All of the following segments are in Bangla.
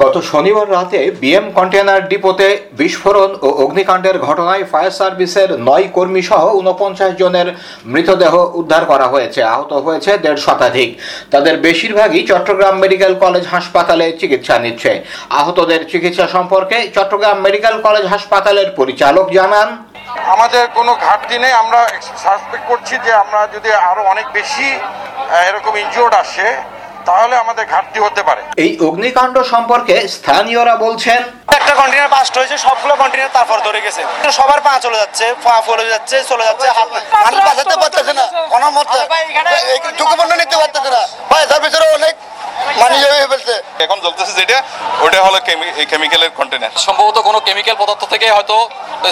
গত শনিবার রাতে বিএম কন্টেনার ডিপোতে বিস্ফোরণ ও অগ্নিকাণ্ডের ঘটনায় ফায়ার সার্ভিসের নয় কর্মী সহ উনপঞ্চাশ জনের মৃতদেহ উদ্ধার করা হয়েছে। আহত হয়েছে দেড় শতাধিক। তাদের বেশিরভাগই চট্টগ্রাম মেডিকেল কলেজ হাসপাতালে চিকিৎসা নিচ্ছে। আহতদের চিকিৎসা সম্পর্কে চট্টগ্রাম মেডিকেল কলেজ হাসপাতালের পরিচালক জানান, আমাদের কোনো ঘাটতি নেই। আমরা সাসপেক্ট করছি যে আমরা যদি আরও অনেক বেশি এরকম ইনজিওর্ড আসে তাহলে আমাদের ঘাটতি হতে পারে। এই অগ্নিকাণ্ড সম্পর্কে স্থানীয়রা বলছেন একটা কন্টেনার বাস্ট হয়েছে সবগুলো কন্টেনার তারপর ধরে গেছে। সবার পা চলে যাচ্ছে পা ফলে যাচ্ছে চলে যাচ্ছে হাত মানুষ বাঁচাতে পারতেছে না কোনো মতে। ঝুঁকিপূর্ণ নিতে পারতেছে না। ভাই তার ভিতরে অনেক মানি হয়ে ফেলছে। এখন জ্বলতেছে যেটা ওটা হলো কেমিক্যালের কন্টেনার সম্ভবত কোনো কেমিক্যাল পদার্থ থেকে হয়তো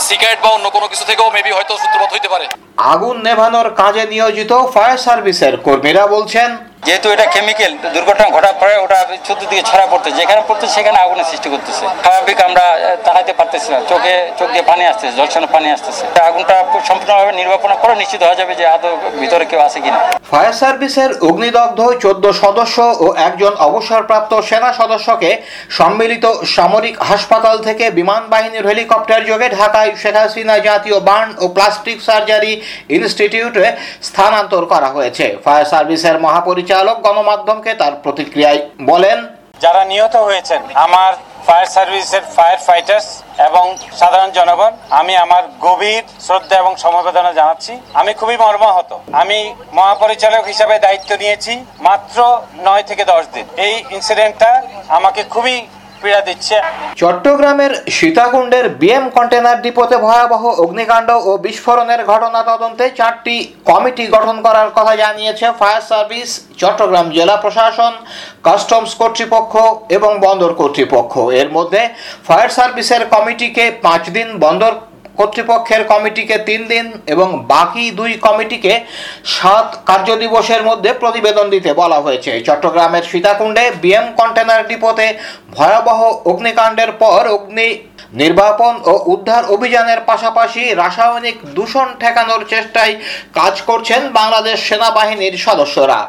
সিগারেট বা অন্য কোনো কিছু থেকেও মেবি হয়তো সূত্রপাত হইতে পারে। আগুন নেভানোর কাজে নিয়োজিত ফায়ার সার্ভিসের কর্মীরা বলছেন যেহেতু এটা কেমিক্যাল দুর্ঘটনা ঘটার পরে ওটা চতুর্দিকে ছড়া পড়তে যেখানে পড়তে সেখানে আগুনের সৃষ্টি করতেছে। স্বাভাবিক আমরা তাকাইতে পারতেছি না। চোখে, চোখ দিয়ে পানি আসতেছে জলছানো পানি আসতেছে। আগুনটা সম্পূর্ণভাবে নির্বাপন করে নিশ্চিত হওয়া যাবে যে আদৌ ভিতরে কেউ আছে কিনা। ফায়ার সার্ভিসের অগ্নিদগ্ধ চোদ্দ সদস্য ও একজন অবসরপ্রাপ্ত সেনা সদস্যকে সম্মিলিত সামরিক হাসপাতাল থেকে বিমান বাহিনীর হেলিকপ্টার যোগে ঢাকায় শেখ হাসিনা জাতীয় বার্ন ও প্লাস্টিক সার্জারি ইনস্টিটিউটে স্থানান্তর করা হয়েছে। ফায়ার সার্ভিসের মহাপরিচালক গণমাধ্যমকে তার প্রতিক্রিয়ায় বলেন, যারা নিহত হয়েছেন, আমার ফায়ার সার্ভিসের ফায়ার ফাইটার্স এবং সাধারণ জনগণ, আমি আমার গভীর শ্রদ্ধা এবং সমবেদনা জানাচ্ছি। আমি খুবই মর্মাহত। আমি মহাপরিচালক হিসাবে দায়িত্ব নিয়েছি মাত্র নয় থেকে দশ দিন। এই ইনসিডেন্টটা আমাকে খুবই পীড়া দিচ্ছে। চট্টগ্রামের সীতাকুণ্ডের বিএম কন্টেনার ডিপোতে ভয়াবহ অগ্নিকাণ্ড ও বিস্ফোরণের ঘটনা তদন্তে চারটি কমিটি গঠন করার কথা জানিয়েছে ফায়ার সার্ভিস, চট্টগ্রাম জেলা প্রশাসন, কাস্টমস কর্তৃপক্ষ এবং বন্দর কর্তৃপক্ষ। এর মধ্যে ফায়ার সার্ভিসের কমিটিকে পাঁচ দিন বন্দর কর্তৃপক্ষের কমিটিকে তিন দিন এবং বাকি দুই কমিটিকে সাত কার্যদিবসের মধ্যে প্রতিবেদন দিতে বলা হয়েছে। চট্টগ্রামের সীতাকুণ্ডে বিএম কন্টেনার ডিপোতে ভয়াবহ অগ্নিকাণ্ডের পর অগ্নি নির্বাপন ও উদ্ধার অভিযানের পাশাপাশি রাসায়নিক দূষণ ঠেকানোর চেষ্টায় কাজ করছেন বাংলাদেশ সেনাবাহিনীর সদস্যরা।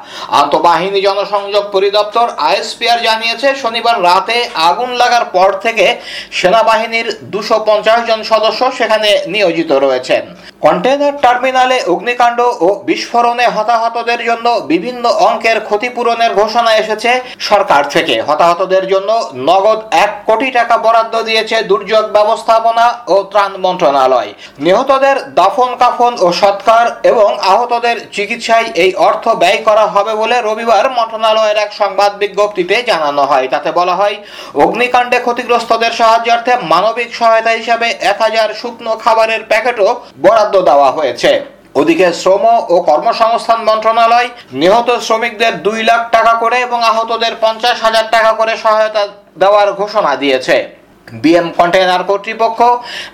আন্তঃবাহিনী জনসংযোগ পরিদপ্তর আইএসপিআর জানিয়েছে, শনিবার রাতে আগুন লাগার পর থেকে সেনাবাহিনীর দুশো পঞ্চাশ জন সদস্য সেখানে নিয়োজিত রয়েছেন। কন্টেনার টার্মিনালে অগ্নিকাণ্ড ও বিস্ফোরণে হতাহতদের জন্য বিভিন্ন অঙ্কের ক্ষতিপূরণের ঘোষণা এসেছে সরকার থেকে। হতাহতদের জন্য নগদ এক কোটি টাকা বরাদ্দ দিয়েছে দুর্যোগ ব্যবস্থাপনা ও ত্রাণ মন্ত্রণালয়। নিহতদের দাফন, কাফন ও সৎকার এবং আহতদের চিকিৎসায় এই অর্থ ব্যয় করা হবে বলে রবিবার মন্ত্রণালয়ের এক সংবাদ বিজ্ঞপ্তিতে জানানো হয়। তাতে বলা হয়, অগ্নিকাণ্ডে ক্ষতিগ্রস্তদের সাহায্যার্থে মানবিক সহায়তা হিসাবে এক হাজার শুকনো খাবারের প্যাকেটও বরাদ্দ দেওয়া হয়েছে। ওদিকে শ্রম ও কর্মসংস্থান মন্ত্রণালয় নিহত শ্রমিকদের দুই লাখ টাকা করে এবং আহতদের পঞ্চাশ হাজার টাকা করে সহায়তা দেওয়ার ঘোষণা দিয়েছে। বিএম কন্টেনার কর্তৃপক্ষ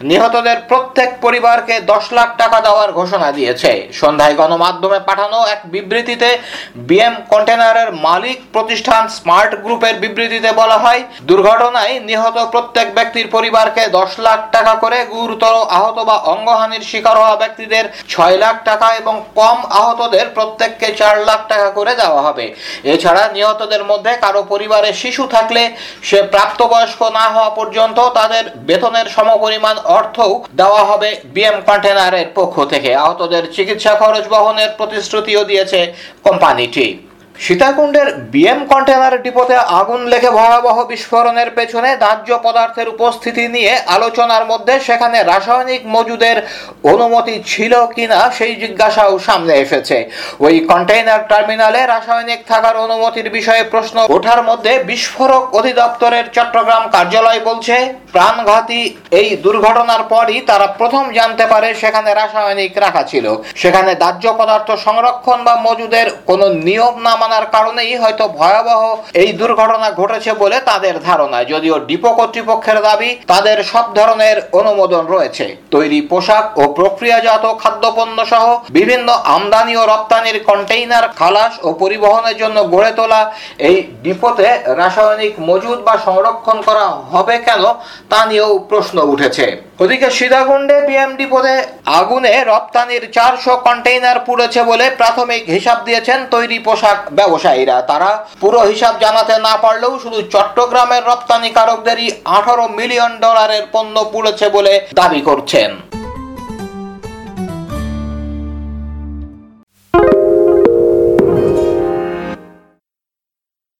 নিহতদের প্রত্যেক পরিবারকে দশ লাখ টাকা দেওয়ার ঘোষণা দিয়েছে। সন্ধ্যায় গণমাধ্যমে পাঠানো এক বিবৃতিতে বিএম কন্টেনারের মালিক প্রতিষ্ঠান স্মার্ট গ্রুপের বিবৃতিতে বলা হয়, দুর্ঘটনায় নিহত প্রত্যেক ব্যক্তির পরিবারকে দশ লাখ টাকা করে গুরুতর আহত বা অঙ্গহানির শিকার হওয়া ব্যক্তিদের ছয় লাখ টাকা এবং কম আহতদের প্রত্যেককে চার লাখ টাকা করে দেওয়া হবে। এছাড়া নিহতদের মধ্যে কারও পরিবারে শিশু থাকলে সে প্রাপ্তবয়স্ক না হওয়া পর্যন্ত তাদের বেতনের সমপরিমাণ অর্থও দেওয়া হবে বিএম কন্টেনারের পক্ষ থেকে। আহতদের চিকিৎসা খরচ বহনের প্রতিশ্রুতিও দিয়েছে কোম্পানিটি। সীতাকুণ্ডের বিএম কন্টেনার ডিপোতে আগুন লেগে ভয়াবহ বিস্ফোরণের পেছনে দাহ্য পদার্থের উপস্থিতি নিয়ে আলোচনার মধ্যে সেখানে রাসায়নিক মজুদের অনুমতি ছিল কিনা সেই জিজ্ঞাসাও সামনে এসেছে। ওই কন্টেইনার টার্মিনালে রাসায়নিক থাকার অনুমতির বিষয়ে প্রশ্ন ওঠার মধ্যে বিস্ফোরক অধিদপ্তরের চট্টগ্রাম কার্যালয় বলছে, প্রাণঘাতী এই দুর্ঘটনার পরই তারা প্রথম জানতে পারে সেখানে রাসায়নিক রাখা ছিল। সেখানে দাহ্য পদার্থ সংরক্ষণ বা মজুদের কোনো নিয়ম না মানার কারণেই হয়তো ভয়াবহ এই দুর্ঘটনা ঘটেছে বলে তাদের ধারণা। যদিও ডিপো কর্তৃপক্ষের দাবি, তাদের সব ধরনের অনুমোদন রয়েছে। তৈরি পোশাক ও প্রক্রিয়াজাত খাদ্যপণ্য সহ বিভিন্ন আমদানি ও রপ্তানির কন্টেইনার খালাস ও পরিবহনের জন্য গড়ে তোলা এই ডিপোতে রাসায়নিক মজুদ বা সংরক্ষণ করা হবে কেন তা নিয়েও প্রশ্ন উঠেছে। ওদিকে সীতাকুণ্ডে বিএম ডিপোতে আগুনে রপ্তানির চারশো কন্টেইনার পুড়েছে বলে প্রাথমিক হিসাব দিয়েছেন তৈরি পোশাক ব্যবসায়ীরা। তারা পুরো হিসাব জানাতে না পারলেও শুধু চট্টগ্রামের রপ্তানিকারকদেরই আঠারো মিলিয়ন ডলারের পণ্য পুড়েছে বলে দাবি করছেন।